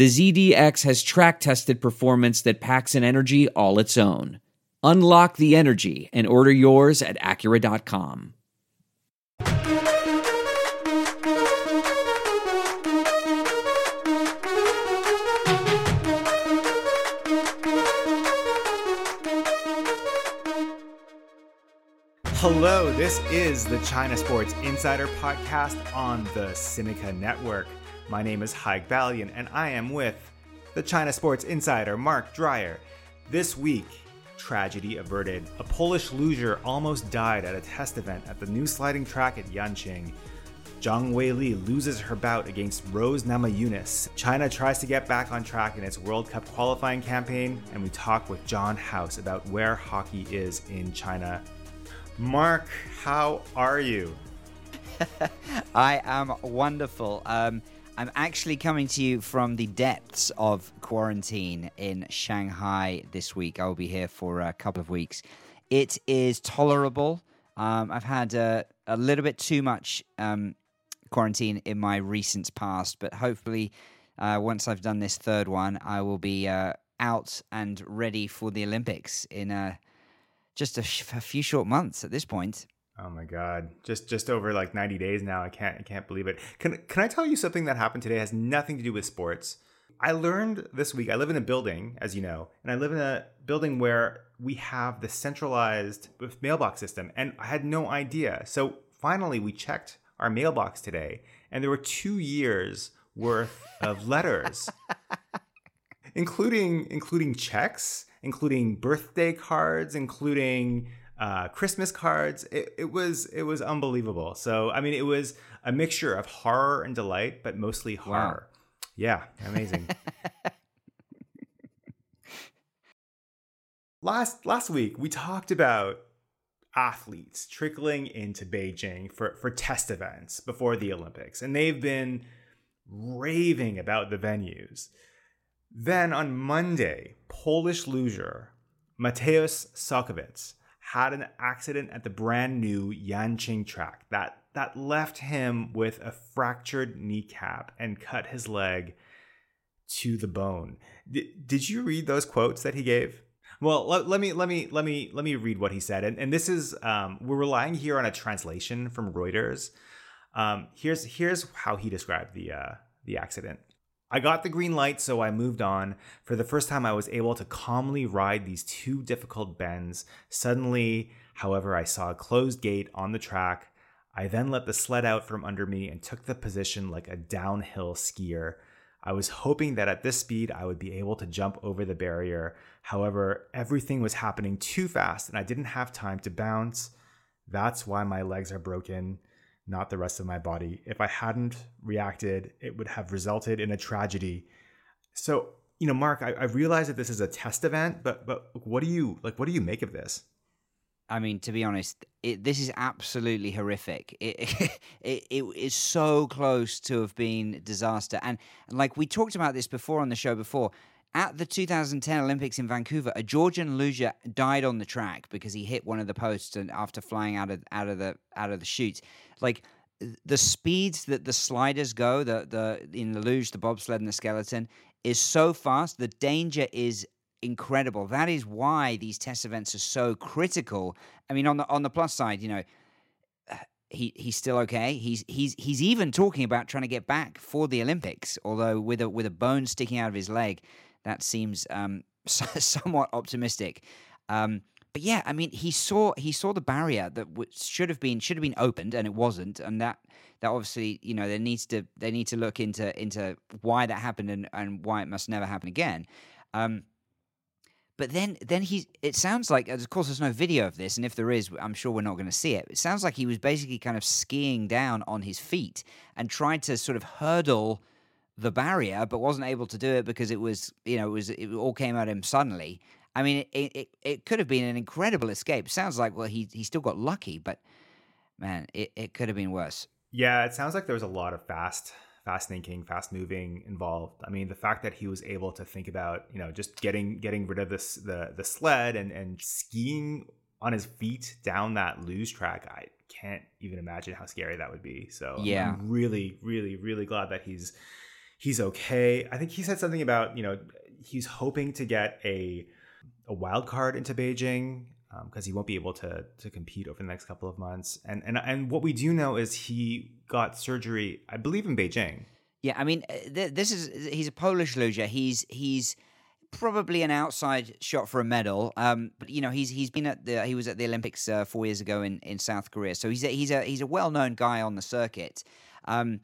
the ZDX has track tested performance that packs an energy all its own. Unlock the energy and order yours at Acura.com. Hello, this is the China Sports Insider Podcast on the Sinica Network. My name is Haig Balian, and I am with the China Sports Insider, Mark Dreyer. This week, tragedy averted. A Polish luger almost died at a test event at the new sliding track at Yanqing. Zhang Weili loses her bout against Rose Namajunas. China tries to get back on track in its World Cup qualifying campaign, and we talk with John House about where hockey is in China. Mark, how are you? I am wonderful. Um, I'm actually coming to you from the depths of quarantine in Shanghai this week. I will be here for a couple of weeks. It is tolerable. Um, I've had a, a, little bit too much um, quarantine in my recent past, but hopefully, uh, once I've done this third one, I will be uh, out and ready for the Olympics in uh, just a, sh- a few short months at this point. Oh my god. Just just over like 90 days now. I can't I can't believe it. Can can I tell you something that happened today it has nothing to do with sports? I learned this week. I live in a building, as you know, and I live in a building where we have the centralized mailbox system and I had no idea. So finally we checked our mailbox today and there were 2 years worth of letters including including checks, including birthday cards, including uh, Christmas cards. It, it was it was unbelievable. So I mean, it was a mixture of horror and delight, but mostly horror. Wow. Yeah, amazing. last last week we talked about athletes trickling into Beijing for for test events before the Olympics, and they've been raving about the venues. Then on Monday, Polish luger Mateusz Sochowicz had an accident at the brand new Yanqing track that that left him with a fractured kneecap and cut his leg to the bone. D- did you read those quotes that he gave? Well, let, let, me let me let me let me read what he said. And, and this is um, we're relying here on a translation from Reuters. Um, here's here's how he described the uh, the accident. I got the green light, so I moved on. For the first time, I was able to calmly ride these two difficult bends. Suddenly, however, I saw a closed gate on the track. I then let the sled out from under me and took the position like a downhill skier. I was hoping that at this speed I would be able to jump over the barrier. However, everything was happening too fast and I didn't have time to bounce. That's why my legs are broken not the rest of my body. If I hadn't reacted, it would have resulted in a tragedy. So, you know, Mark, I, I realize that this is a test event, but but what do you like? What do you make of this? I mean, to be honest, it, this is absolutely horrific. It, it, it is so close to have been disaster, and, and like we talked about this before on the show before. At the 2010 Olympics in Vancouver, a Georgian luger died on the track because he hit one of the posts and after flying out of out of the out of the chute. Like the speeds that the sliders go, the the in the luge, the bobsled, and the skeleton is so fast. The danger is incredible. That is why these test events are so critical. I mean, on the on the plus side, you know, he he's still okay. He's he's he's even talking about trying to get back for the Olympics, although with a with a bone sticking out of his leg, that seems um, somewhat optimistic. Um, but yeah, I mean, he saw he saw the barrier that w- should have been should have been opened, and it wasn't, and that that obviously you know there needs to they need to look into into why that happened and, and why it must never happen again. Um, but then then he it sounds like of course there's no video of this, and if there is, I'm sure we're not going to see it. It sounds like he was basically kind of skiing down on his feet and tried to sort of hurdle the barrier, but wasn't able to do it because it was you know it was it all came at him suddenly. I mean, it, it, it could have been an incredible escape. Sounds like well, he he still got lucky, but man, it, it could have been worse. Yeah, it sounds like there was a lot of fast fast thinking, fast moving involved. I mean, the fact that he was able to think about, you know, just getting getting rid of this the the sled and and skiing on his feet down that loose track, I can't even imagine how scary that would be. So yeah, I'm really, really, really glad that he's he's okay. I think he said something about, you know, he's hoping to get a a wild card into Beijing because um, he won't be able to to compete over the next couple of months. And and and what we do know is he got surgery, I believe, in Beijing. Yeah, I mean, uh, th- this is he's a Polish luger. He's he's probably an outside shot for a medal. Um, but you know, he's he's been at the he was at the Olympics uh, four years ago in, in South Korea, so he's a, he's a he's a well known guy on the circuit. Um,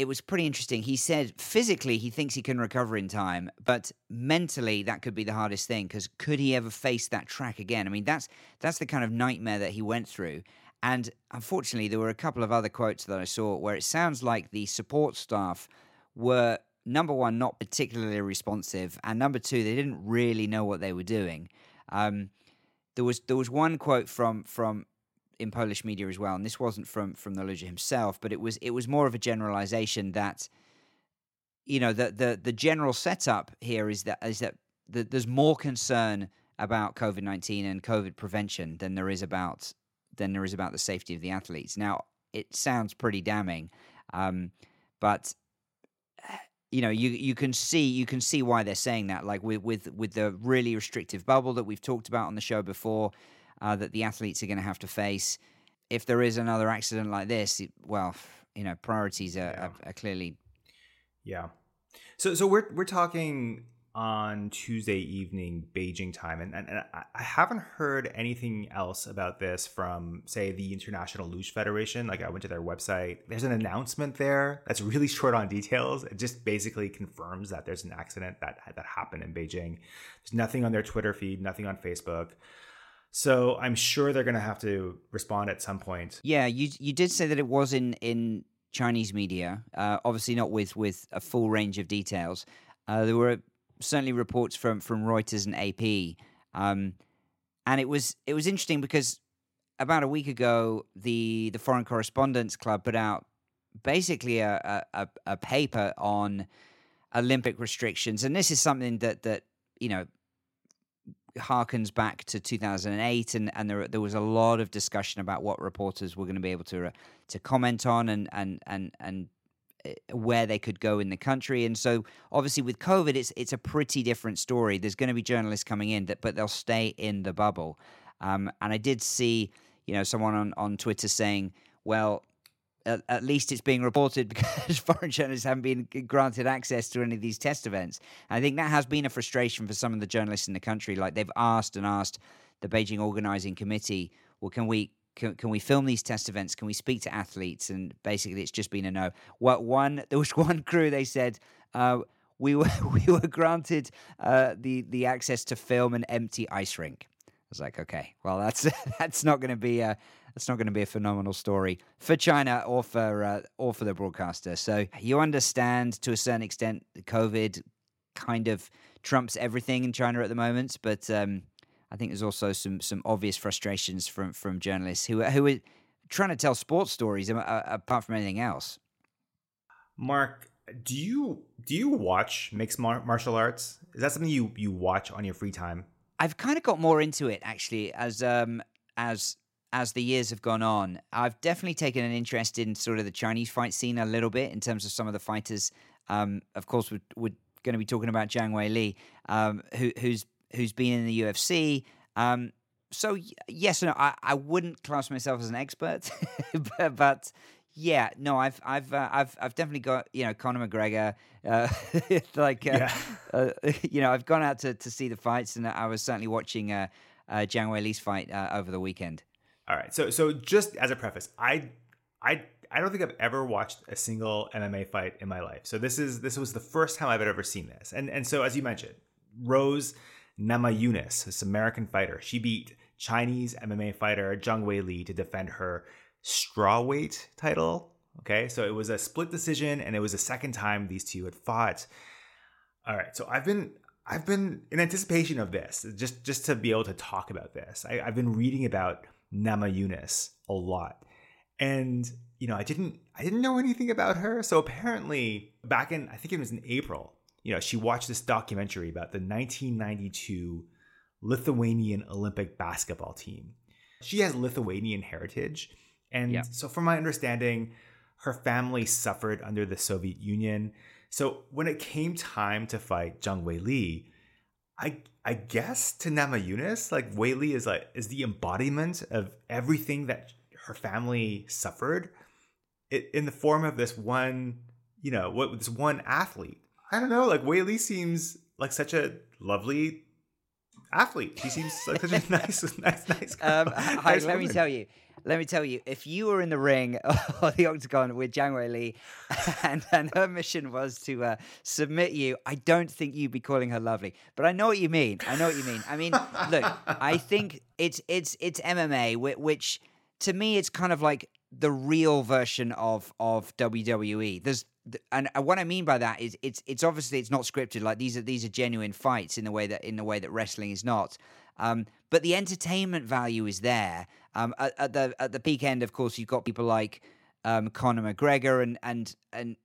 it was pretty interesting. He said physically he thinks he can recover in time, but mentally that could be the hardest thing because could he ever face that track again? I mean, that's that's the kind of nightmare that he went through. And unfortunately, there were a couple of other quotes that I saw where it sounds like the support staff were number one not particularly responsive, and number two they didn't really know what they were doing. Um, there was there was one quote from from in Polish media as well, and this wasn't from from the luger himself, but it was it was more of a generalization that you know the the the general setup here is that is that the, there's more concern about COVID nineteen and COVID prevention than there is about than there is about the safety of the athletes. Now it sounds pretty damning, um, but you know you you can see you can see why they're saying that like with with with the really restrictive bubble that we've talked about on the show before uh, that the athletes are going to have to face. If there is another accident like this, well, you know, priorities are, yeah. are, are clearly. Yeah. So, so we're we're talking on Tuesday evening Beijing time, and, and, and, I haven't heard anything else about this from, say, the International Luge Federation. Like I went to their website. There's an announcement there that's really short on details. It just basically confirms that there's an accident that that happened in Beijing. There's nothing on their Twitter feed, nothing on Facebook. So I'm sure they're going to have to respond at some point. Yeah, you you did say that it was in in Chinese media, uh, obviously not with with a full range of details. Uh, there were certainly reports from from Reuters and AP, um, and it was it was interesting because about a week ago, the the Foreign Correspondents Club put out basically a a, a paper on Olympic restrictions, and this is something that that you know harkens back to 2008 and, and there, there was a lot of discussion about what reporters were going to be able to uh, to comment on and and and and uh, where they could go in the country. And so obviously with covid it's it's a pretty different story. There's going to be journalists coming in that but they'll stay in the bubble. Um, and i did see you know someone on on twitter saying well at, at, least it's being reported because foreign journalists haven't been granted access to any of these test events. I think that has been a frustration for some of the journalists in the country. Like they've asked and asked the Beijing organizing committee, well, can we can, can we film these test events? Can we speak to athletes? And basically, it's just been a no. What one? There was one crew. They said. Uh, we were we were granted uh, the the access to film an empty ice rink. I was like, okay, well, that's that's not going to be a that's not going to be a phenomenal story for China or for uh, or for the broadcaster. So you understand to a certain extent, COVID kind of trumps everything in China at the moment, but um, I think there's also some some obvious frustrations from from journalists who who are trying to tell sports stories apart from anything else. Mark, do you do you watch mixed martial arts? Is that something you you watch on your free time? I've kind of got more into it actually as um as as the years have gone on, I've definitely taken an interest in sort of the Chinese fight scene a little bit in terms of some of the fighters. Um, of course, we're, we're, going to be talking about Zhang Weili, um, who, who's who's been in the UFC. Um, so yes, no, I, I wouldn't class myself as an expert, but, but, Yeah, no, I've I've uh, I've I've definitely got you know Conor McGregor, uh, like uh, Yeah. uh, you know I've gone out to, to see the fights, and I was certainly watching uh, uh, Zhang Wei Li's fight uh, over the weekend. All right. So so just as a preface, I I I don't think I've ever watched a single MMA fight in my life. So this is this was the first time I've ever seen this. And and so as you mentioned, Rose Namajunas, this American fighter, she beat Chinese MMA fighter Zhang Wei Li to defend her strawweight title. Okay, so it was a split decision, and it was the second time these two had fought. All right, so I've been I've been in anticipation of this, just just to be able to talk about this. I, I've been reading about Namajunas a lot, and you know I didn't I didn't know anything about her. So apparently, back in I think it was in April, you know, she watched this documentary about the 1992 Lithuanian Olympic basketball team. She has Lithuanian heritage, and Yeah. so from my understanding, her family suffered under the Soviet Union. So when it came time to fight Zhang Wei Li, I I guess to Namajunas, like Li is like is the embodiment of everything that her family suffered it, in the form of this one, you know, what this one athlete. I don't know, like Li seems like such a lovely athlete. She seems like such a nice, nice, nice girl. Um, hi, nice let me tell you. Let me tell you, if you were in the ring or the octagon with Zhang Wei Li, and, and her mission was to uh, submit you, I don't think you'd be calling her lovely. But I know what you mean. I know what you mean. I mean, look, I think it's it's it's MMA, whi- which to me it's kind of like the real version of of WWE. There's th- and what I mean by that is it's it's obviously it's not scripted. Like these are these are genuine fights in the way that in the way that wrestling is not. Um, but the entertainment value is there. Um, at, at the at the peak end, of course, you've got people like um, Conor McGregor and and and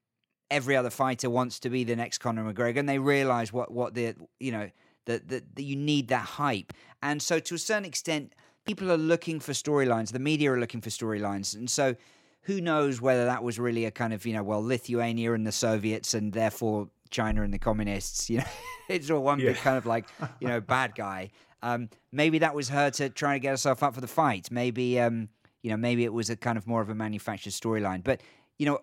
every other fighter wants to be the next Conor McGregor, and they realize what what the you know that that you need that hype, and so to a certain extent, people are looking for storylines. The media are looking for storylines, and so who knows whether that was really a kind of you know well Lithuania and the Soviets, and therefore China and the communists. You know, it's all one big kind of like you know bad guy. Um, maybe that was her to try to get herself up for the fight. Maybe um, you know maybe it was a kind of more of a manufactured storyline, but you know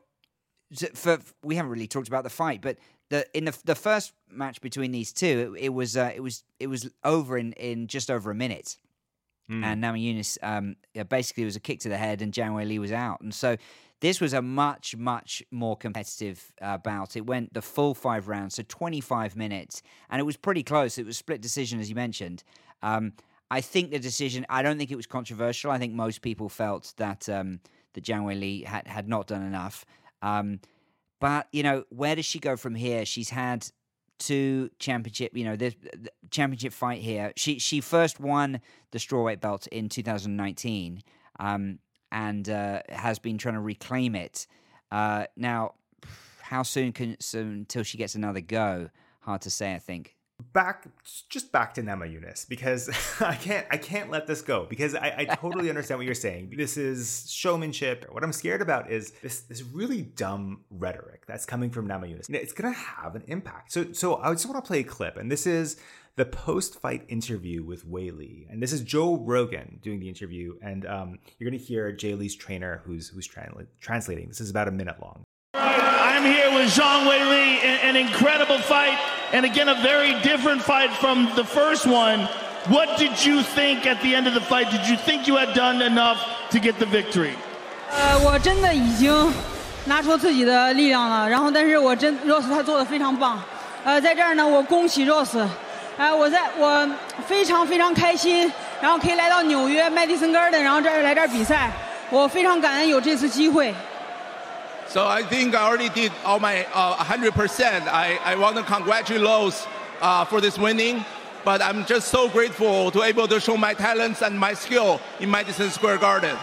for we haven't really talked about the fight, but the in the the first match between these two, it, it was uh, it was it was over in in just over a minute, Mm. and Namajunas um, basically was a kick to the head, and Zhang Wei Li was out, and so. This was a much, much more competitive uh, bout. It went the full five rounds, so 25 minutes, and it was pretty close. It was split decision, as you mentioned. Um, I think the decision. I don't think it was controversial. I think most people felt that um, that Wei Li had had not done enough. Um, but you know, where does she go from here? She's had two championship. You know, the, the championship fight here. She she first won the strawweight belt in 2019, um, and uh, has been trying to reclaim it. Uh, now, how soon can soon until she gets another go? Hard to say. I think. Back just back to Namajunas because I can't I can't let this go because I, I totally understand what you're saying. This is showmanship. What I'm scared about is this this really dumb rhetoric that's coming from Nema know, it's gonna have an impact. So so I just want to play a clip, and this is the post-fight interview with Li. And this is Joe Rogan doing the interview, and um, you're gonna hear Jay Lee's trainer who's who's transla- translating. This is about a minute long. I'm here with Zhang Li, an, an incredible fight, and again, a very different fight from the first one. What did you think at the end of the fight? Did you think you had done enough to get the victory? 呃，我真的已经拿出自己的力量了，然后但是我真 Rose 他做的非常棒，呃，在这儿呢，我恭喜 Rose，呃，我在我非常非常开心，然后可以来到纽约麦迪森 Garden，然后这儿来这儿比赛，我非常感恩有这次机会。 So I think I already did all my uh, 100%. I, I want to congratulate Lowe's uh, for this winning, but I'm just so grateful to able to show my talents and my skill in Madison Square Garden.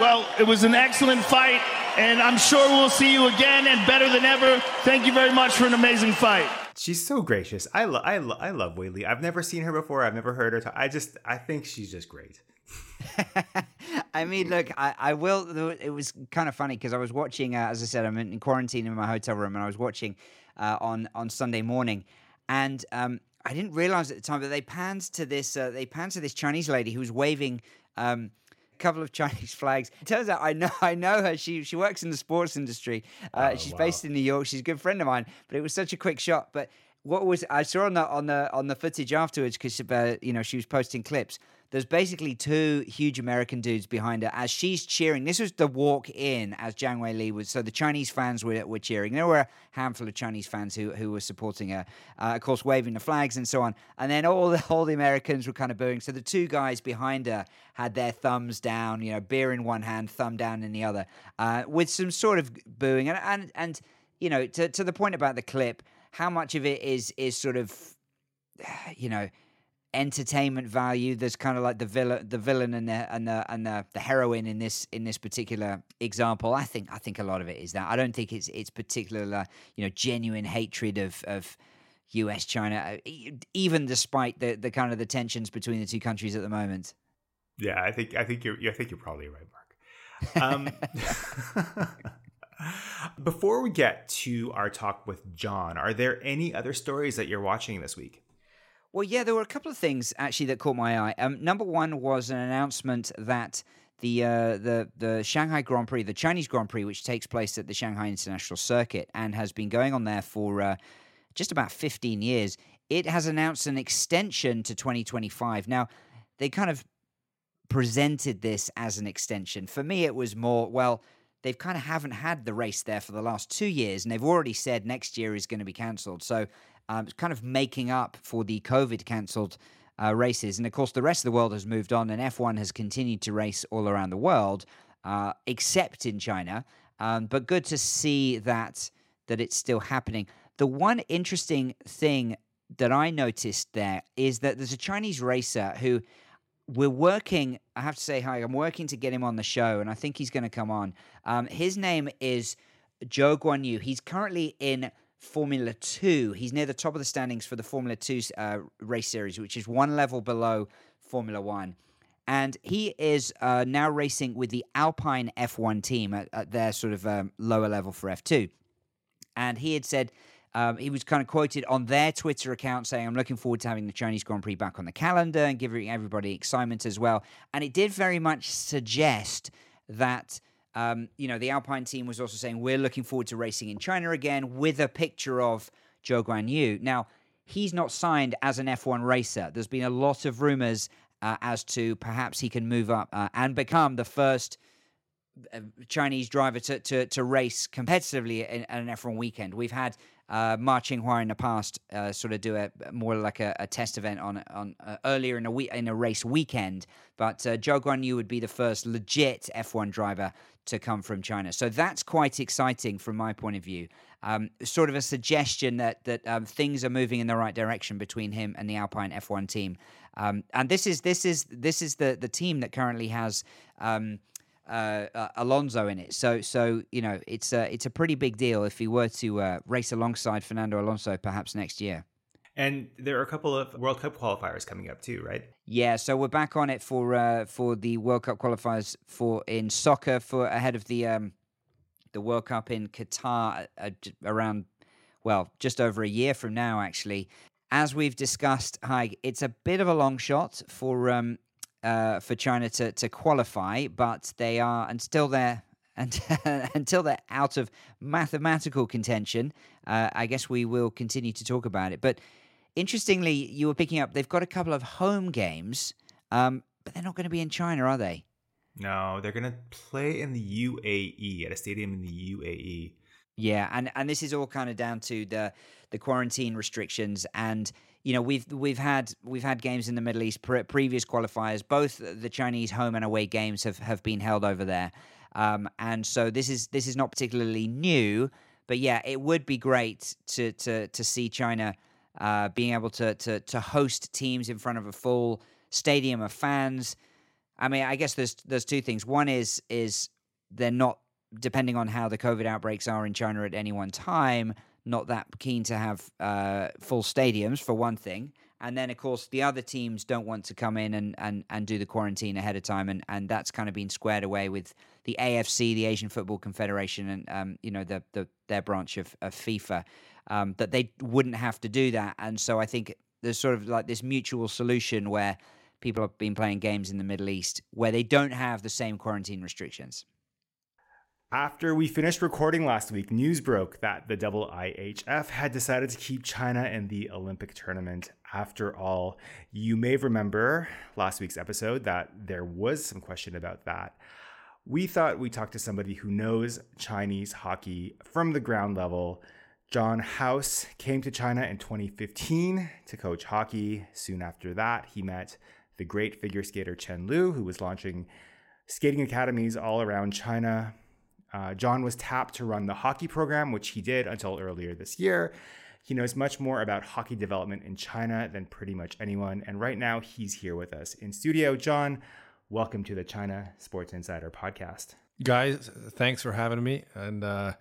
Well, it was an excellent fight, and I'm sure we'll see you again and better than ever. Thank you very much for an amazing fight. She's so gracious. I love I, lo- I love Wei Li. I've never seen her before. I've never heard her talk. I just I think she's just great. I mean, look, I, I will. It was kind of funny because I was watching, uh, as I said, I'm in quarantine in my hotel room, and I was watching uh, on on Sunday morning, and um, I didn't realize at the time that they panned to this. Uh, they panned to this Chinese lady who was waving um, a couple of Chinese flags. It turns out I know I know her. She she works in the sports industry. Uh, Oh, she's wow. based in New York. She's a good friend of mine. But it was such a quick shot. But what was I saw on the on the on the footage afterwards because uh, you know she was posting clips. There's basically two huge American dudes behind her as she's cheering. This was the walk in as Zhang Wei Li was. So the Chinese fans were, were cheering. There were a handful of Chinese fans who, who were supporting her, uh, of course, waving the flags and so on. And then all the all the Americans were kind of booing. So the two guys behind her had their thumbs down, you know, beer in one hand, thumb down in the other, uh, with some sort of booing. And and and you know, to to the point about the clip, how much of it is is sort of, you know entertainment value. There's kind of like the villain, the villain, and the and the and the, the heroine in this in this particular example. I think I think a lot of it is that. I don't think it's it's particular, you know, genuine hatred of of U.S. China, e- even despite the the kind of the tensions between the two countries at the moment. Yeah, I think I think you're I think you're probably right, Mark. Um, before we get to our talk with John, are there any other stories that you're watching this week? Well, yeah, there were a couple of things actually that caught my eye. Um, number one was an announcement that the uh, the the Shanghai Grand Prix, the Chinese Grand Prix, which takes place at the Shanghai International Circuit and has been going on there for uh, just about 15 years, it has announced an extension to 2025. Now, they kind of presented this as an extension. For me, it was more well. They've kind of haven't had the race there for the last two years, and they've already said next year is going to be cancelled. So um, kind of making up for the COVID cancelled uh, races. And of course, the rest of the world has moved on, and F1 has continued to race all around the world, uh, except in China. Um, but good to see that that it's still happening. The one interesting thing that I noticed there is that there's a Chinese racer who we're working. I have to say, hi, I'm working to get him on the show, and I think he's going to come on. Um, his name is Zhou Guan Yu. He's currently in Formula Two. He's near the top of the standings for the Formula Two uh, race series, which is one level below Formula One. And he is uh, now racing with the Alpine F1 team at, at their sort of um, lower level for F2. And he had said, um, he was kind of quoted on their Twitter account saying, I'm looking forward to having the Chinese Grand Prix back on the calendar and giving everybody excitement as well. And it did very much suggest that, um, you know, the Alpine team was also saying, we're looking forward to racing in China again with a picture of Zhou Guan Yu. Now, he's not signed as an F1 racer. There's been a lot of rumors uh, as to perhaps he can move up uh, and become the first uh, Chinese driver to, to, to race competitively in an F1 weekend. We've had uh, Ma in the past uh, sort of do a more like a, a test event on on uh, earlier in a week in a race weekend, but uh, Zhou Guan Yu would be the first legit F1 driver to come from China. So that's quite exciting from my point of view. Um, sort of a suggestion that that um, things are moving in the right direction between him and the Alpine F1 team. Um, and this is this is this is the the team that currently has. Um, uh, uh, Alonso in it. So, so you know, it's a it's a pretty big deal if he were to uh, race alongside Fernando Alonso perhaps next year. And there are a couple of World Cup qualifiers coming up too, right? Yeah, so we're back on it for uh, for the World Cup qualifiers for in soccer for ahead of the um, the World Cup in Qatar uh, around well just over a year from now actually. As we've discussed, Haig, it's a bit of a long shot for um, uh, for China to, to qualify, but they are until they're and until they're out of mathematical contention. Uh, I guess we will continue to talk about it. But interestingly, you were picking up they've got a couple of home games, um, but they're not going to be in China, are they? No, they're gonna play in the UAE at a stadium in the. UAE. Yeah, and and this is all kind of down to the the quarantine restrictions, and you know we've we've had we've had games in the Middle East pre- previous qualifiers. Both the Chinese home and away games have have been held over there, um, and so this is this is not particularly new. But yeah, it would be great to to to see China uh, being able to to to host teams in front of a full stadium of fans. I mean, I guess there's there's two things. One is is they're not depending on how the COVID outbreaks are in China at any one time, not that keen to have uh, full stadiums for one thing. And then, of course, the other teams don't want to come in and, and, and do the quarantine ahead of time, and, and that's kind of been squared away with the AFC, the Asian Football Confederation, and um, you know the, the their branch of, of FIFA, um, that they wouldn't have to do that. And so I think there's sort of like this mutual solution where people have been playing games in the Middle East where they don't have the same quarantine restrictions. After we finished recording last week, news broke that the IIHF had decided to keep China in the Olympic tournament. After all, you may remember last week's episode that there was some question about that. We thought we'd talk to somebody who knows Chinese hockey from the ground level. John House came to China in 2015 to coach hockey. Soon after that, he met the great figure skater Chen Lu, who was launching skating academies all around China. Uh, John was tapped to run the hockey program, which he did until earlier this year. He knows much more about hockey development in China than pretty much anyone. And right now, he's here with us in studio. John, welcome to the China Sports Insider podcast. Guys, thanks for having me. And uh,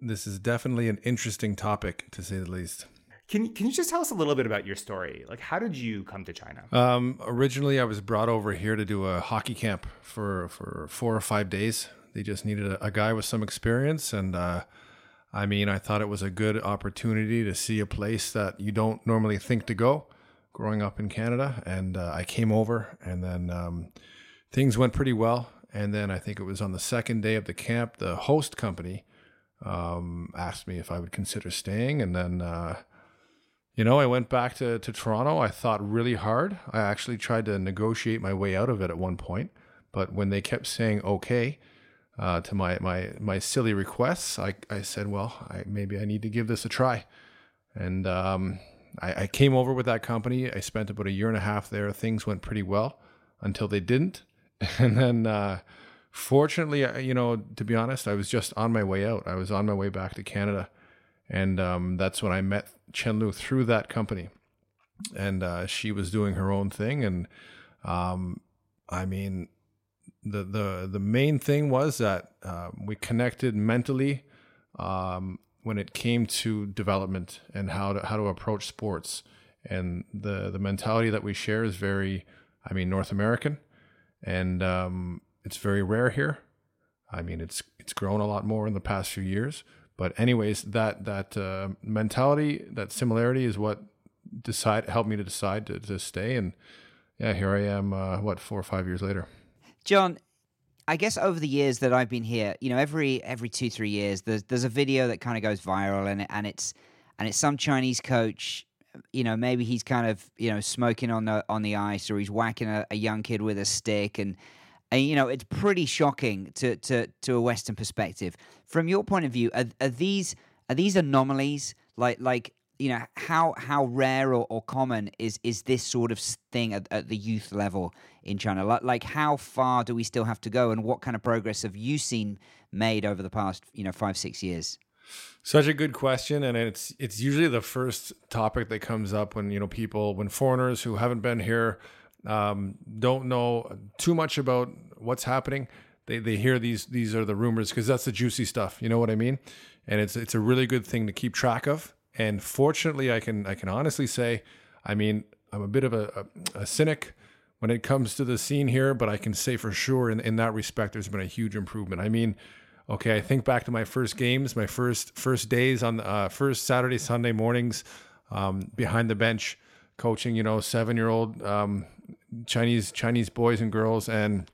this is definitely an interesting topic, to say the least. Can, can you just tell us a little bit about your story? Like, how did you come to China? Um, originally, I was brought over here to do a hockey camp for, for four or five days they just needed a, a guy with some experience, and uh, I mean, I thought it was a good opportunity to see a place that you don't normally think to go. Growing up in Canada, and uh, I came over, and then um, things went pretty well. And then I think it was on the second day of the camp, the host company um, asked me if I would consider staying, and then. Uh, you know, I went back to, to Toronto. I thought really hard. I actually tried to negotiate my way out of it at one point. But when they kept saying okay, uh, to my, my, my silly requests, I, I said, well, I, maybe I need to give this a try. And um, I, I came over with that company. I spent about a year and a half there. Things went pretty well until they didn't. And then, uh, fortunately, you know, to be honest, I was just on my way out. I was on my way back to Canada. And um, that's when I met Chen Lu through that company. And uh, she was doing her own thing. And um, I mean, the the the main thing was that um, we connected mentally um, when it came to development and how to how to approach sports. And the the mentality that we share is very, I mean, North American, and um, it's very rare here. I mean, it's it's grown a lot more in the past few years. But anyways, that that uh, mentality, that similarity, is what decide helped me to decide to, to stay. And yeah, here I am. Uh, what four or five years later. John, I guess over the years that I've been here, you know, every every two three years, there's there's a video that kind of goes viral, and and it's and it's some Chinese coach. You know, maybe he's kind of you know smoking on the on the ice, or he's whacking a, a young kid with a stick, and and you know it's pretty shocking to to to a Western perspective. From your point of view, are, are these are these anomalies like like you know how how rare or, or common is is this sort of thing at, at the youth level in China? Like, like how far do we still have to go, and what kind of progress have you seen made over the past you know five six years? Such a good question, and it's it's usually the first topic that comes up when you know people when foreigners who haven't been here um, don't know too much about what's happening. They, they hear these these are the rumors because that's the juicy stuff. You know what I mean? And it's it's a really good thing to keep track of and fortunately, I can I can honestly say, I mean, I'm a bit of a, a, a cynic when it comes to the scene here, but I can say for sure in, in that respect, there's been a huge improvement. I mean, okay, I think back to my first games, my first first days on the uh, first Saturday, Sunday mornings um, behind the bench, coaching, you know, seven year old um, Chinese Chinese boys and girls, and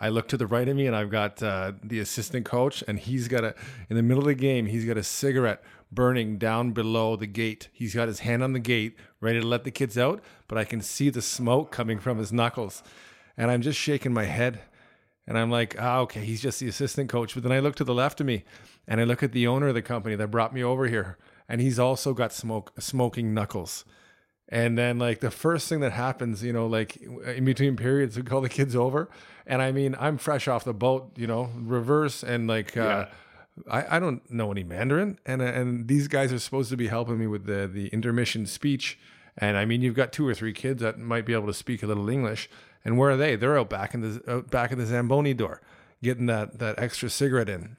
I look to the right of me, and I've got uh, the assistant coach, and he's got a in the middle of the game, he's got a cigarette burning down below the gate. He's got his hand on the gate, ready to let the kids out, but I can see the smoke coming from his knuckles. And I'm just shaking my head. And I'm like, ah, okay, he's just the assistant coach. But then I look to the left of me and I look at the owner of the company that brought me over here. And he's also got smoke smoking knuckles. And then like the first thing that happens, you know, like in between periods, we call the kids over. And I mean, I'm fresh off the boat, you know, reverse and like uh, yeah I, I don't know any Mandarin, and and these guys are supposed to be helping me with the the intermission speech. And I mean, you've got two or three kids that might be able to speak a little English. And where are they? They're out back in the out back in the Zamboni door, getting that that extra cigarette in.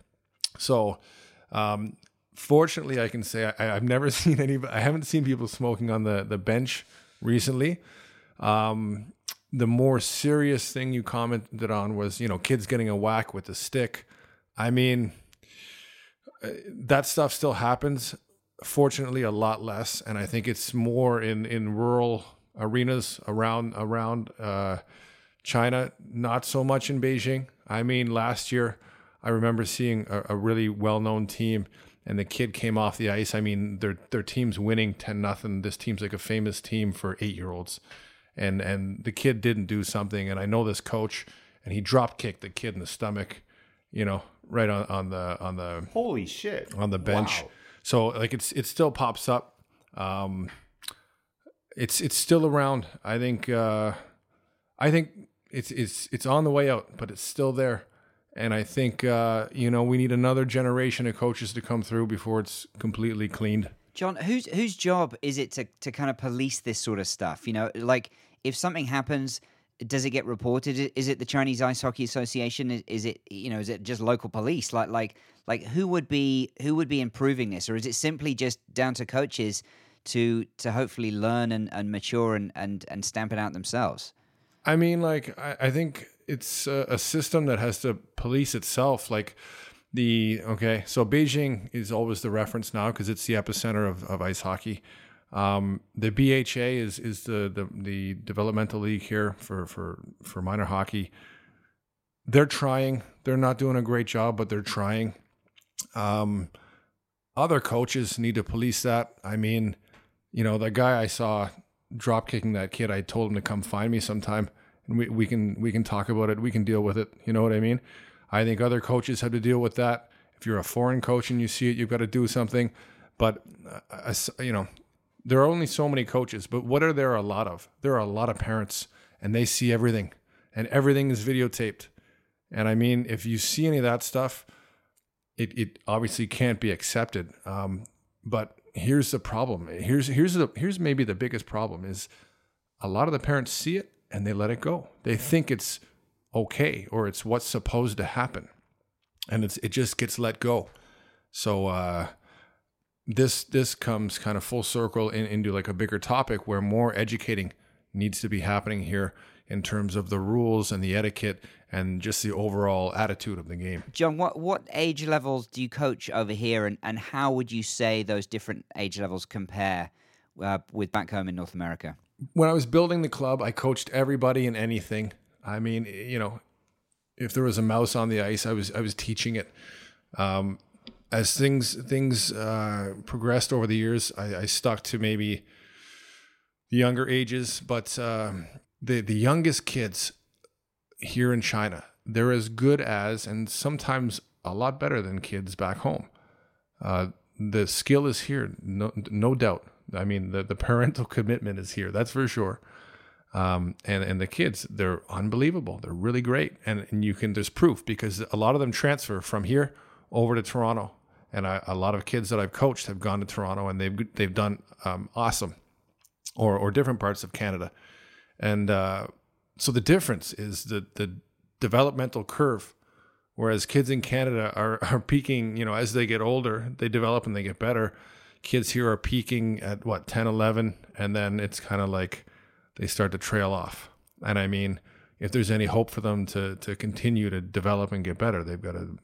So, um, fortunately, I can say I, have never seen any. I haven't seen people smoking on the the bench recently. Um, the more serious thing you commented on was, you know, kids getting a whack with a stick. I mean, that stuff still happens. Fortunately, a lot less, and I think it's more in in rural arenas around around uh, China. Not so much in Beijing. I mean, last year I remember seeing a, a really well known team. And the kid came off the ice. I mean, their their team's winning ten nothing. This team's like a famous team for eight year olds, and and the kid didn't do something. And I know this coach, and he drop kicked the kid in the stomach, you know, right on, on the on the Holy shit. on the bench. Wow. So like it's it still pops up. Um, it's it's still around. I think uh, I think it's it's it's on the way out, but it's still there. And I think uh, you know we need another generation of coaches to come through before it's completely cleaned. John, whose whose job is it to to kind of police this sort of stuff? You know, like if something happens, does it get reported? Is it the Chinese Ice Hockey Association? Is, is it you know is it just local police? Like like like who would be who would be improving this, or is it simply just down to coaches to to hopefully learn and, and mature and, and and stamp it out themselves? I mean, like I, I think it's a, a system that has to police itself. Like the okay, so Beijing is always the reference now because it's the epicenter of, of ice hockey. Um, the BHA is is the, the the developmental league here for for for minor hockey. They're trying. They're not doing a great job, but they're trying. Um, other coaches need to police that. I mean, you know, the guy I saw drop kicking that kid, I told him to come find me sometime and we, we can we can talk about it. We can deal with it. You know what I mean? I think other coaches have to deal with that. If you're a foreign coach and you see it, you've got to do something. But uh, you know, there are only so many coaches. But what are there a lot of? There are a lot of parents, and they see everything, and everything is videotaped. And I mean, if you see any of that stuff, it, it obviously can't be accepted. Um, but here's the problem. Here's here's the here's maybe the biggest problem is a lot of the parents see it and they let it go. They think it's okay or it's what's supposed to happen, and it's it just gets let go. So uh, this this comes kind of full circle in, into like a bigger topic where more educating needs to be happening here in terms of the rules and the etiquette and just the overall attitude of the game. John, what what age levels do you coach over here, and, and how would you say those different age levels compare uh, with back home in North America? when I was building the club, I coached everybody and anything. I mean, you know, if there was a mouse on the ice, I was I was teaching it. Um, as things things uh, progressed over the years, I, I stuck to maybe the younger ages, but um, the the youngest kids here in China, they're as good as and sometimes a lot better than kids back home. Uh, the skill is here, no no doubt. I mean, the, the parental commitment is here. That's for sure. Um, and and the kids, they're unbelievable. They're really great, and and you can there's proof because a lot of them transfer from here over to Toronto, and I, a lot of kids that I've coached have gone to Toronto, and they've they've done um, awesome, or or different parts of Canada, and uh, so the difference is the the developmental curve whereas kids in Canada are, are peaking, you know, as they get older, they develop and they get better. Kids here are peaking at what 10, 11, and then it's kind of like they start to trail off. And I mean, if there's any hope for them to to continue to develop and get better, they've got to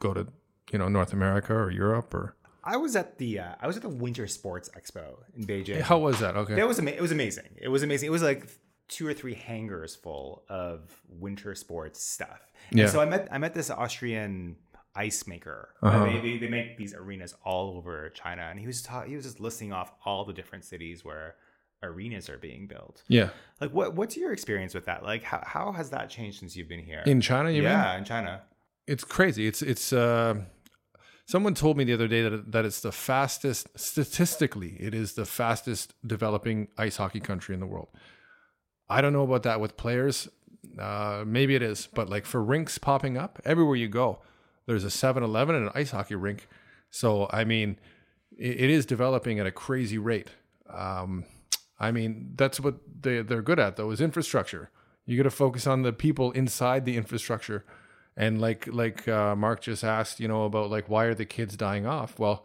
go to you know North America or Europe or I was at the uh, I was at the Winter Sports Expo in Beijing. how was that? Okay, That was ama- it was amazing. It was amazing. It was like two or three hangars full of winter sports stuff. And Yeah. so I met I met this Austrian ice maker. Uh, Uh-huh. they, they, they make these arenas all over China, and he was ta- he was just listing off all the different cities where arenas are being built. yeah, Like what what's your experience with that? Like how, how has that changed since you've been here? in China, you mean? yeah, in China. it's crazy. It's it's. Uh, someone told me the other day that that it's the fastest statistically. It is the fastest developing ice hockey country in the world. I don't know about that with players. Uh, maybe it is, but like for rinks popping up everywhere you go, there's a 7-Eleven and an ice hockey rink. So I mean, it, it is developing at a crazy rate. Um, I mean, that's what they they're good at though is infrastructure. You got to focus on the people inside the infrastructure. And like like uh, Mark just asked, you know, about like why are the kids dying off? Well,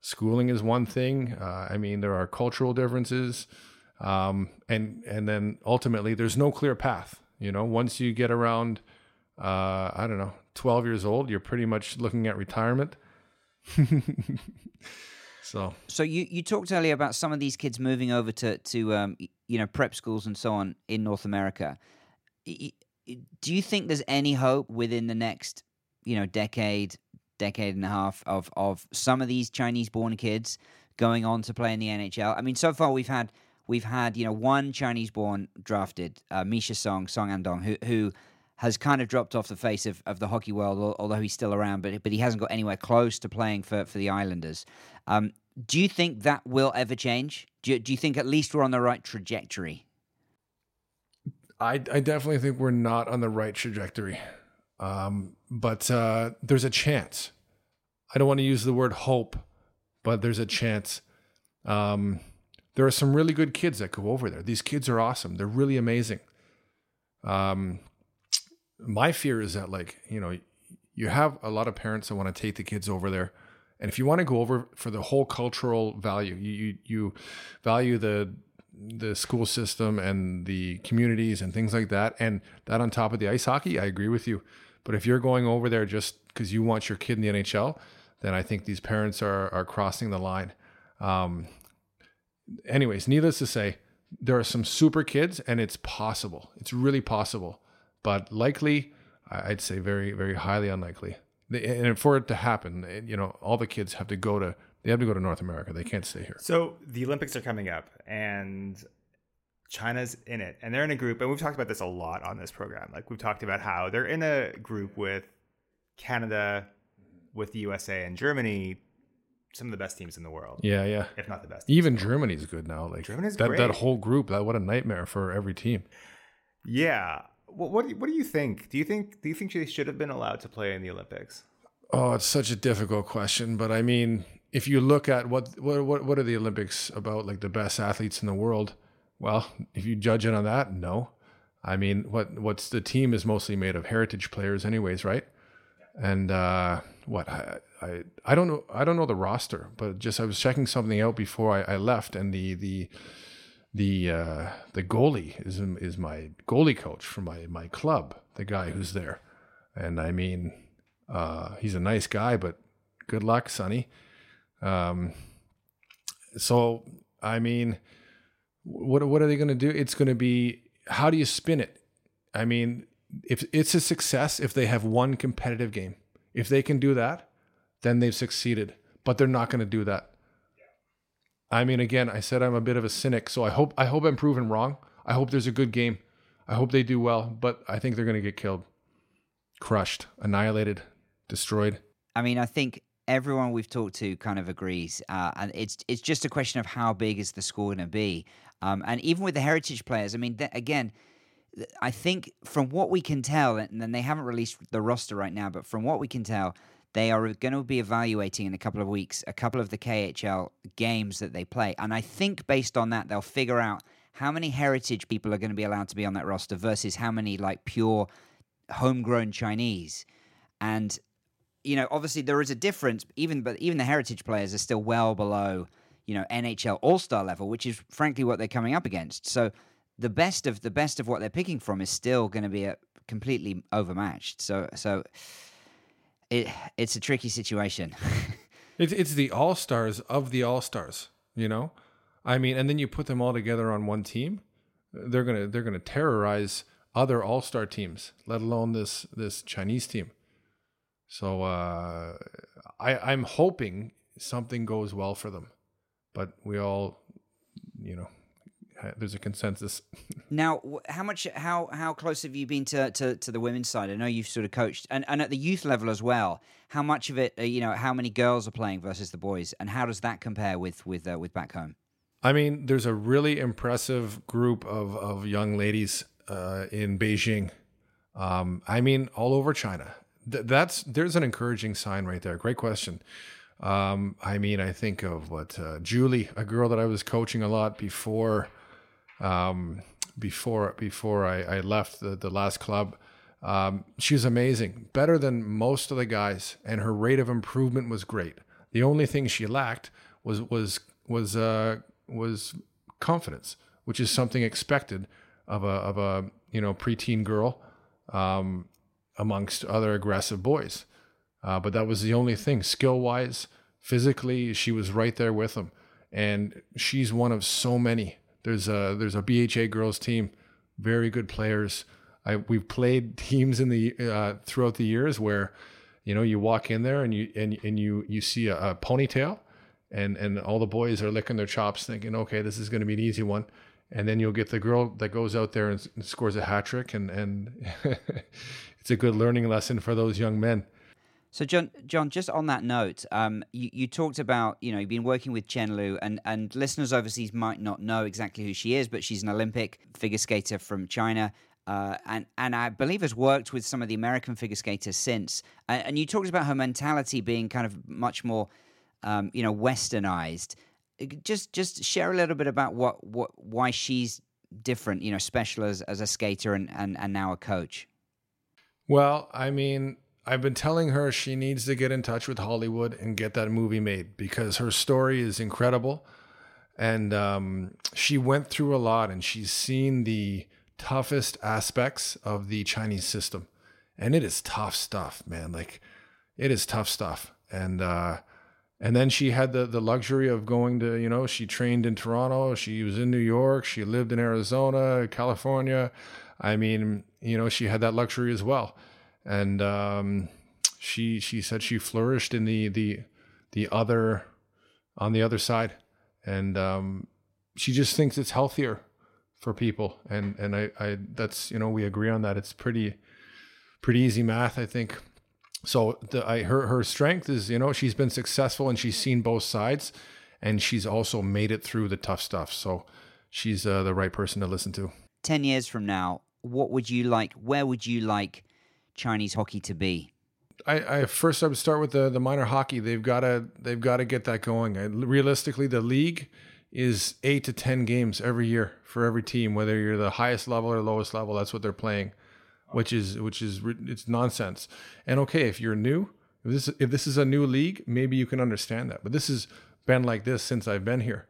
schooling is one thing. Uh, I mean, there are cultural differences, um, and and then ultimately there's no clear path. You know, once you get around, uh, I don't know, 12 years old, you're pretty much looking at retirement. So So you, you talked earlier about some of these kids moving over to to um, you know prep schools and so on in North America. Do you think there's any hope within the next you know decade, decade and a half of of some of these Chinese born kids going on to play in the NHL? I mean, so far we've had we've had you know one Chinese born drafted, uh, Misha Song Song Andong, who who has kind of dropped off the face of, of the hockey world, although he's still around, but but he hasn't got anywhere close to playing for, for the Islanders. Um, do you think that will ever change? Do you, do you think at least we're on the right trajectory? I, I definitely think we're not on the right trajectory. Um, but uh, there's a chance. I don't want to use the word hope, but there's a chance. Um, there are some really good kids that go over there. These kids are awesome. They're really amazing. Um, my fear is that, like, you know, you have a lot of parents that want to take the kids over there. And if you want to go over for the whole cultural value, you, you, you value the the school system and the communities and things like that, and that on top of the ice hockey, I agree with you. But if you're going over there just because you want your kid in the NHL, then I think these parents are are crossing the line. Um, anyways, needless to say, there are some super kids, and it's possible. It's really possible, but likely, I'd say very, very highly unlikely. And for it to happen, you know, all the kids have to go to they have to go to North America. They can't stay here. So the Olympics are coming up, and China's in it, and they're in a group. And we've talked about this a lot on this program. Like we've talked about how they're in a group with Canada, with the USA and Germany, some of the best teams in the world, Yeah, yeah. if not the best. Even Germany's good now. Like Germany's that, that whole group. That what a nightmare for every team. Yeah. What what do you, what do you think? Do you think do you think they should have been allowed to play in the Olympics? Oh, it's such a difficult question, but I mean, if you look at what what what, are the Olympics about? Like the best athletes in the world. Well, if you judge it on that, no. I mean, what what's the team is mostly made of heritage players, anyways, right? And uh, what I, I I don't know I don't know the roster, but just I was checking something out before I, I left, and the the the uh, the goalie is is my goalie coach for my my club, the guy who's there, and I mean, uh, he's a nice guy, but good luck, Sonny. Um, so I mean, what what are they going to do? It's going to be how do you spin it? I mean, if it's a success if they have one competitive game, if they can do that, then they've succeeded. But they're not going to do that. I mean, again, I said I'm a bit of a cynic, so I hope I hope I'm proven wrong. I hope there's a good game. I hope they do well, but I think they're going to get killed, crushed, annihilated, destroyed. I mean, I think everyone we've talked to kind of agrees, uh, and it's it's just a question of how big is the score going to be. Um, and even with the heritage players, I mean, th- again, th- I think from what we can tell, and then they haven't released the roster right now, but from what we can tell, they are going to be evaluating in a couple of weeks a couple of the KHL games that they play, and I think based on that, they'll figure out how many heritage people are going to be allowed to be on that roster versus how many like pure homegrown Chinese. And you know, obviously there is a difference. Even but even the heritage players are still well below, you know, NHL All Star level, which is frankly what they're coming up against. So the best of the best of what they're picking from is still going to be a, completely overmatched. So so it it's a tricky situation. It's it's the all stars of the all stars, you know. I mean, and then you put them all together on one team. They're gonna they're gonna terrorize other all star teams, let alone this this Chinese team. So uh, I I'm hoping something goes well for them, but we all, you know, there's a consensus. Now, how much, how how close have you been to, to, to the women's side? I know you've sort of coached, and, and at the youth level as well. How much of it, uh, you know, how many girls are playing versus the boys, and how does that compare with with uh, with back home? I mean, there's a really impressive group of, of young ladies uh, in Beijing. Um, I mean, all over China. Th- that's there's an encouraging sign right there. Great question. Um, I mean, I think of what uh, Julie, a girl that I was coaching a lot before, um, before before I, I left the, the last club. Um, she was amazing, better than most of the guys, and her rate of improvement was great. The only thing she lacked was was was uh, was confidence, which is something expected of a of a you know preteen girl um, amongst other aggressive boys. Uh, but that was the only thing. Skill wise, physically, she was right there with him, and she's one of so many. There's a there's a BHA girls team, very good players. I we've played teams in the uh, throughout the years where, you know, you walk in there and you and and you you see a, a ponytail, and and all the boys are licking their chops, thinking, okay, this is going to be an easy one, and then you'll get the girl that goes out there and, and scores a hat trick, and and it's a good learning lesson for those young men. So, John, John, just on that note, um, you, you talked about you know you've been working with Chen Lu, and and listeners overseas might not know exactly who she is, but she's an Olympic figure skater from China. Uh, and and I believe has worked with some of the American figure skaters since. Uh, and you talked about her mentality being kind of much more, um, you know, westernized. Uh, just just share a little bit about what, what why she's different, you know, special as, as a skater and, and, and now a coach. Well, I mean, I've been telling her she needs to get in touch with Hollywood and get that movie made because her story is incredible. And um, she went through a lot and she's seen the toughest aspects of the Chinese system. And it is tough stuff, man. Like it is tough stuff. And uh and then she had the the luxury of going to, you know, she trained in Toronto, she was in New York, she lived in Arizona, California. I mean, you know, she had that luxury as well. And um she she said she flourished in the the the other on the other side. And um she just thinks it's healthier for people. And and I, I that's you know we agree on that. It's pretty pretty easy math i think. So the i her her strength is you know she's been successful and she's seen both sides. And she's also made it through the tough stuff. So she's uh, the right person to listen to. 10 years from now what would you like where would you like chinese hockey to be I, I first I would start with the the minor hockey. They've got to they've got to get that going. I, realistically, the league is eight to ten games every year for every team, whether you're the highest level or lowest level. That's what they're playing, which is which is it's nonsense. And okay, if you're new, if this if this is a new league, maybe you can understand that. But this has been like this since I've been here,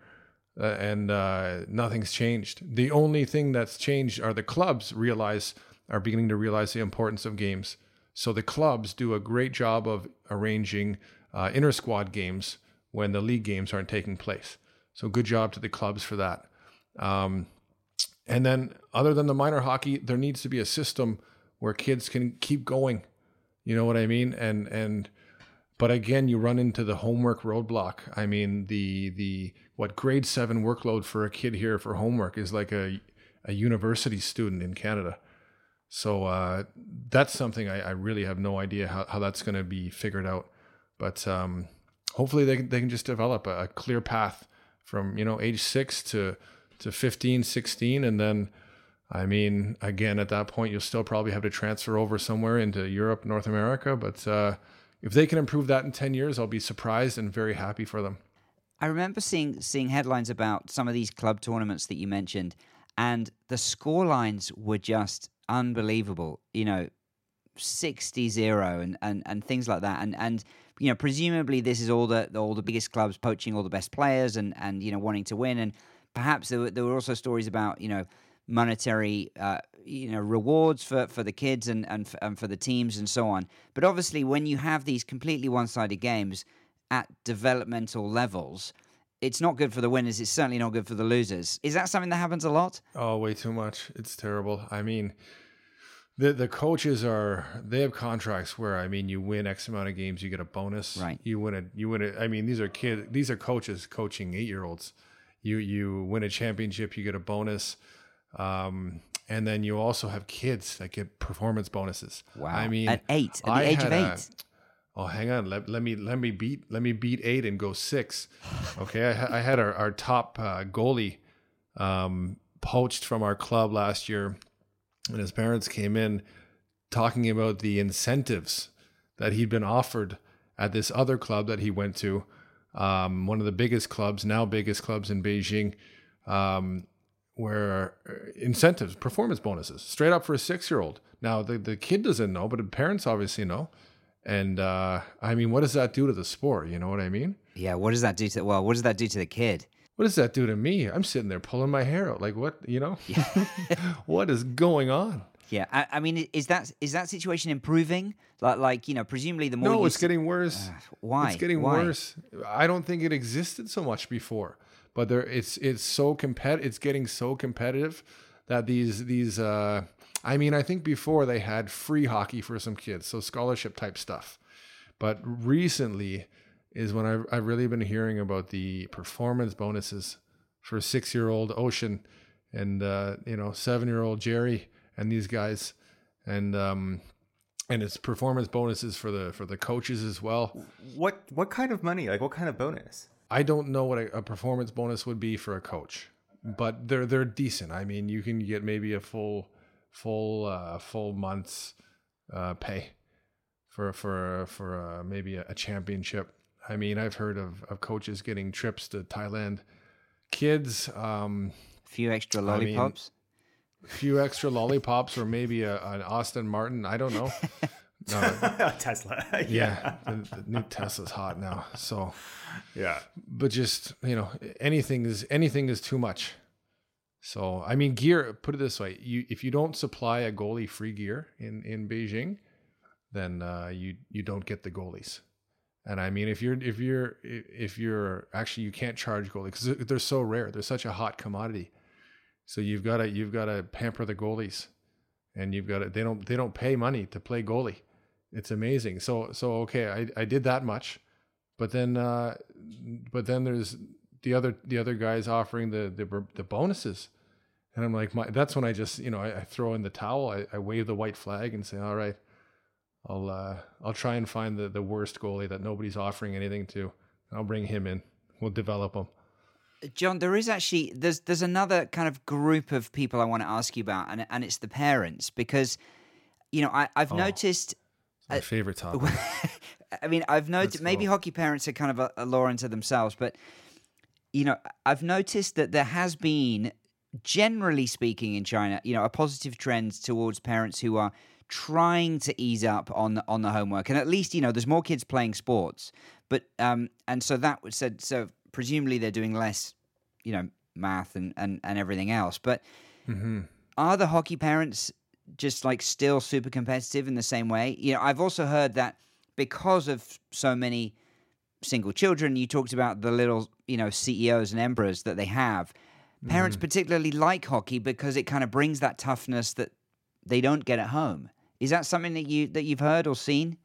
uh, and uh, nothing's changed. The only thing that's changed are the clubs realize are beginning to realize the importance of games. So the clubs do a great job of arranging uh, inter squad games when the league games aren't taking place. So good job to the clubs for that. Um, and then, other than the minor hockey, there needs to be a system where kids can keep going. You know what I mean? And and but again, you run into the homework roadblock. I mean, the the what grade seven workload for a kid here for homework is like a a university student in Canada. So uh, that's something I, I, really have no idea how, how that's going to be figured out. But um, hopefully they, they can just develop a, a clear path from you know age six to to 15 16 and then i mean again at that point you'll still probably have to transfer over somewhere into europe north america but uh, if they can improve that in 10 years i'll be surprised and very happy for them i remember seeing seeing headlines about some of these club tournaments that you mentioned and the score lines were just unbelievable you know 60 0 and, and, and things like that and and you know, presumably this is all the all the biggest clubs poaching all the best players and and you know wanting to win. And perhaps there were, there were also stories about you know monetary uh, you know rewards for, for the kids and, and, and for the teams and so on. But obviously, when you have these completely one sided games at developmental levels, it's not good for the winners. It's certainly not good for the losers. Is that something that happens a lot? Oh, way too much. It's terrible. I mean, the the coaches are they have contracts where I mean you win X amount of games you get a bonus. Right. You win a you win a I mean these are kids these are coaches coaching eight year olds. You you win a championship you get a bonus. Um, and then you also have kids that get performance bonuses. Wow. I mean at eight, at the I age of eight. A, oh, hang on. Let, let me let me beat let me beat eight and go six. Okay, I, I had our, our top uh, goalie um, poached from our club last year and his parents came in talking about the incentives that he'd been offered at this other club that he went to, um, one of the biggest clubs, now biggest clubs in Beijing, um, where uh, incentives, performance bonuses, straight up for a six year old. Now, the, the kid doesn't know, but the parents obviously know. And uh, I mean, what does that do to the sport? You know what I mean? Yeah. What does that do to? Well, what does that do to the kid? what does that do to me? I'm sitting there pulling my hair out. Like, what, you know, what is going on? Yeah, I, I mean, is that is that situation improving? Like, like you know, presumably the more No, it's getting worse. why? It's getting Why? worse. I don't think it existed so much before, but there it's it's so compet it's getting so competitive that these these uh I mean, I think before they had free hockey for some kids, so scholarship type stuff. But recently is when I've, I've really been hearing about the performance bonuses for six year old Ocean and, uh, you know, seven year old Jerry and these guys. And, um, and it's performance bonuses for the for the coaches as well. What what kind of money? Like what kind of bonus? I don't know what a, a performance bonus would be for a coach, but they're they're decent. I mean, you can get maybe a full full uh, full month's uh, pay for for for uh, maybe a, a championship. I mean, I've heard of, of coaches getting trips to Thailand. Kids, um, A few extra mean- lollipops. a few extra lollipops or maybe a, an Aston Martin. I don't know. No, Tesla. yeah, the, the new Tesla's hot now. So, Yeah. but just you know, anything is anything is too much. So, I mean, gear. Put it this way: you if you don't supply a goalie free gear in in Beijing, then uh, you you don't get the goalies. And I mean, if you're if you're if you're actually you can't charge goalies because they're so rare. They're such a hot commodity. So you've got to you've got to pamper the goalies, and you've got to they don't they don't pay money to play goalie. It's amazing. So so okay, I I did that much, but then uh, but then there's the other the other guys offering the the the bonuses, and I'm like my that's when I just you know I, I throw in the towel. I, I wave the white flag and say all right, I'll uh, I'll try and find the the worst goalie that nobody's offering anything to. I'll bring him in. We'll develop him. John, there is actually there's there's another kind of group of people I want to ask you about, and and it's the parents because, you know, I I've noticed. It's my favorite topic. I mean, I've noticed maybe hockey parents are kind of a, a law unto themselves, but you know, I've noticed that there has been, generally speaking, in China, you know, a positive trend towards parents who are trying to ease up on the, on the homework, and at least you know, there's more kids playing sports, but um, and so that was said. So presumably they're doing less, you know, math and and and everything else, but. Are the hockey parents just like still super competitive in the same way? You know, I've also heard that because of so many single children, you talked about the little, you know, CEOs and emperors that they have. Parents particularly like hockey because it kind of brings that toughness that they don't get at home. Is that something that you that you've heard or seen?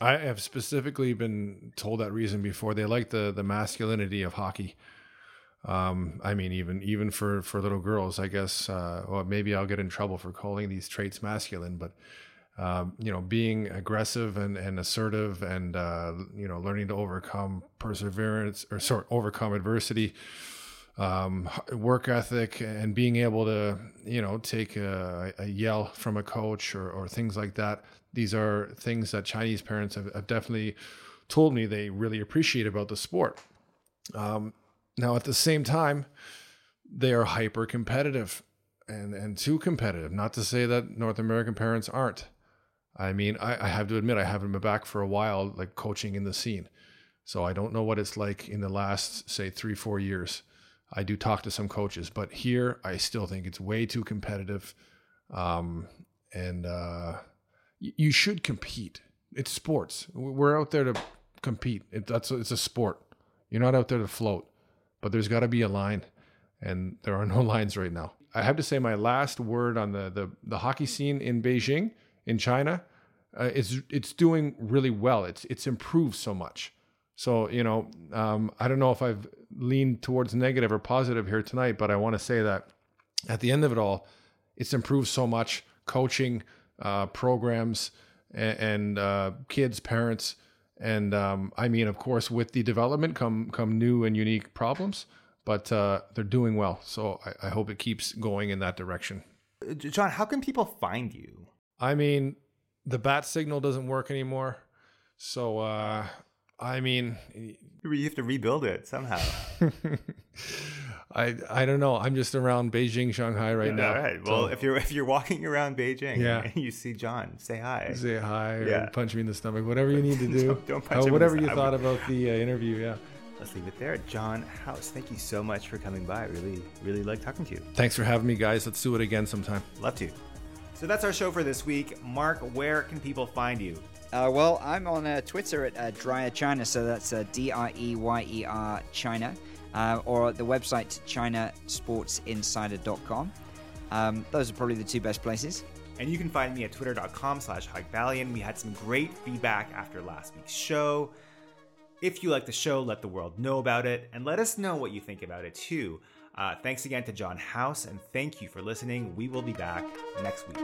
I have specifically been told that reason before. They like the the masculinity of hockey. Um, I mean, even even for for little girls, I guess. Uh, well, maybe I'll get in trouble for calling these traits masculine, but um, you know, being aggressive and, and assertive, and uh, you know, learning to overcome perseverance or sort overcome adversity, um, work ethic, and being able to you know take a, a yell from a coach or, or things like that. These are things that Chinese parents have, have definitely told me they really appreciate about the sport. Um, now, at the same time, they are hyper competitive and, and too competitive. Not to say that North American parents aren't. I mean, I, I have to admit, I haven't been back for a while, like coaching in the scene. So I don't know what it's like in the last, say, three, four years. I do talk to some coaches, but here I still think it's way too competitive. Um, and uh, y- you should compete. It's sports. We're out there to compete. It, that's it's a sport. You're not out there to float, but there's got to be a line, and there are no lines right now. I have to say my last word on the the, the hockey scene in Beijing, in China, uh, is it's doing really well. It's it's improved so much. So you know, um, I don't know if I've leaned towards negative or positive here tonight, but I want to say that at the end of it all, it's improved so much. Coaching, uh, programs, and, and uh, kids, parents, and um, I mean, of course, with the development come come new and unique problems, but uh, they're doing well. So I, I hope it keeps going in that direction. John, how can people find you? I mean, the bat signal doesn't work anymore, so uh, I mean, You have to rebuild it somehow. I I don't know. I'm just around Beijing, Shanghai right now. All right. Well, So if you're if you're walking around Beijing Yeah. and you see John, say hi. say hi or Yeah. punch me in the stomach, whatever you need to do. Don't- don't punch Uh, him in the whatever you thought about the uh, interview. Yeah. Let's leave it there. John House, thank you so much for coming by. Really, really like talking to you. Thanks for having me, guys. Let's do it again sometime. Love to. So that's our show for this week. Mark, where can people find you? Uh, well, I'm on uh, Twitter at uh, Dreyer China, so that's uh, D R E Y E R China, uh, or the website chinasportsinsider.com. Um, those are probably the two best places. And you can find me at twitter.com slash We had some great feedback after last week's show. If you like the show, let the world know about it, and let us know what you think about it too. Uh, thanks again to John House, and thank you for listening. We will be back next week.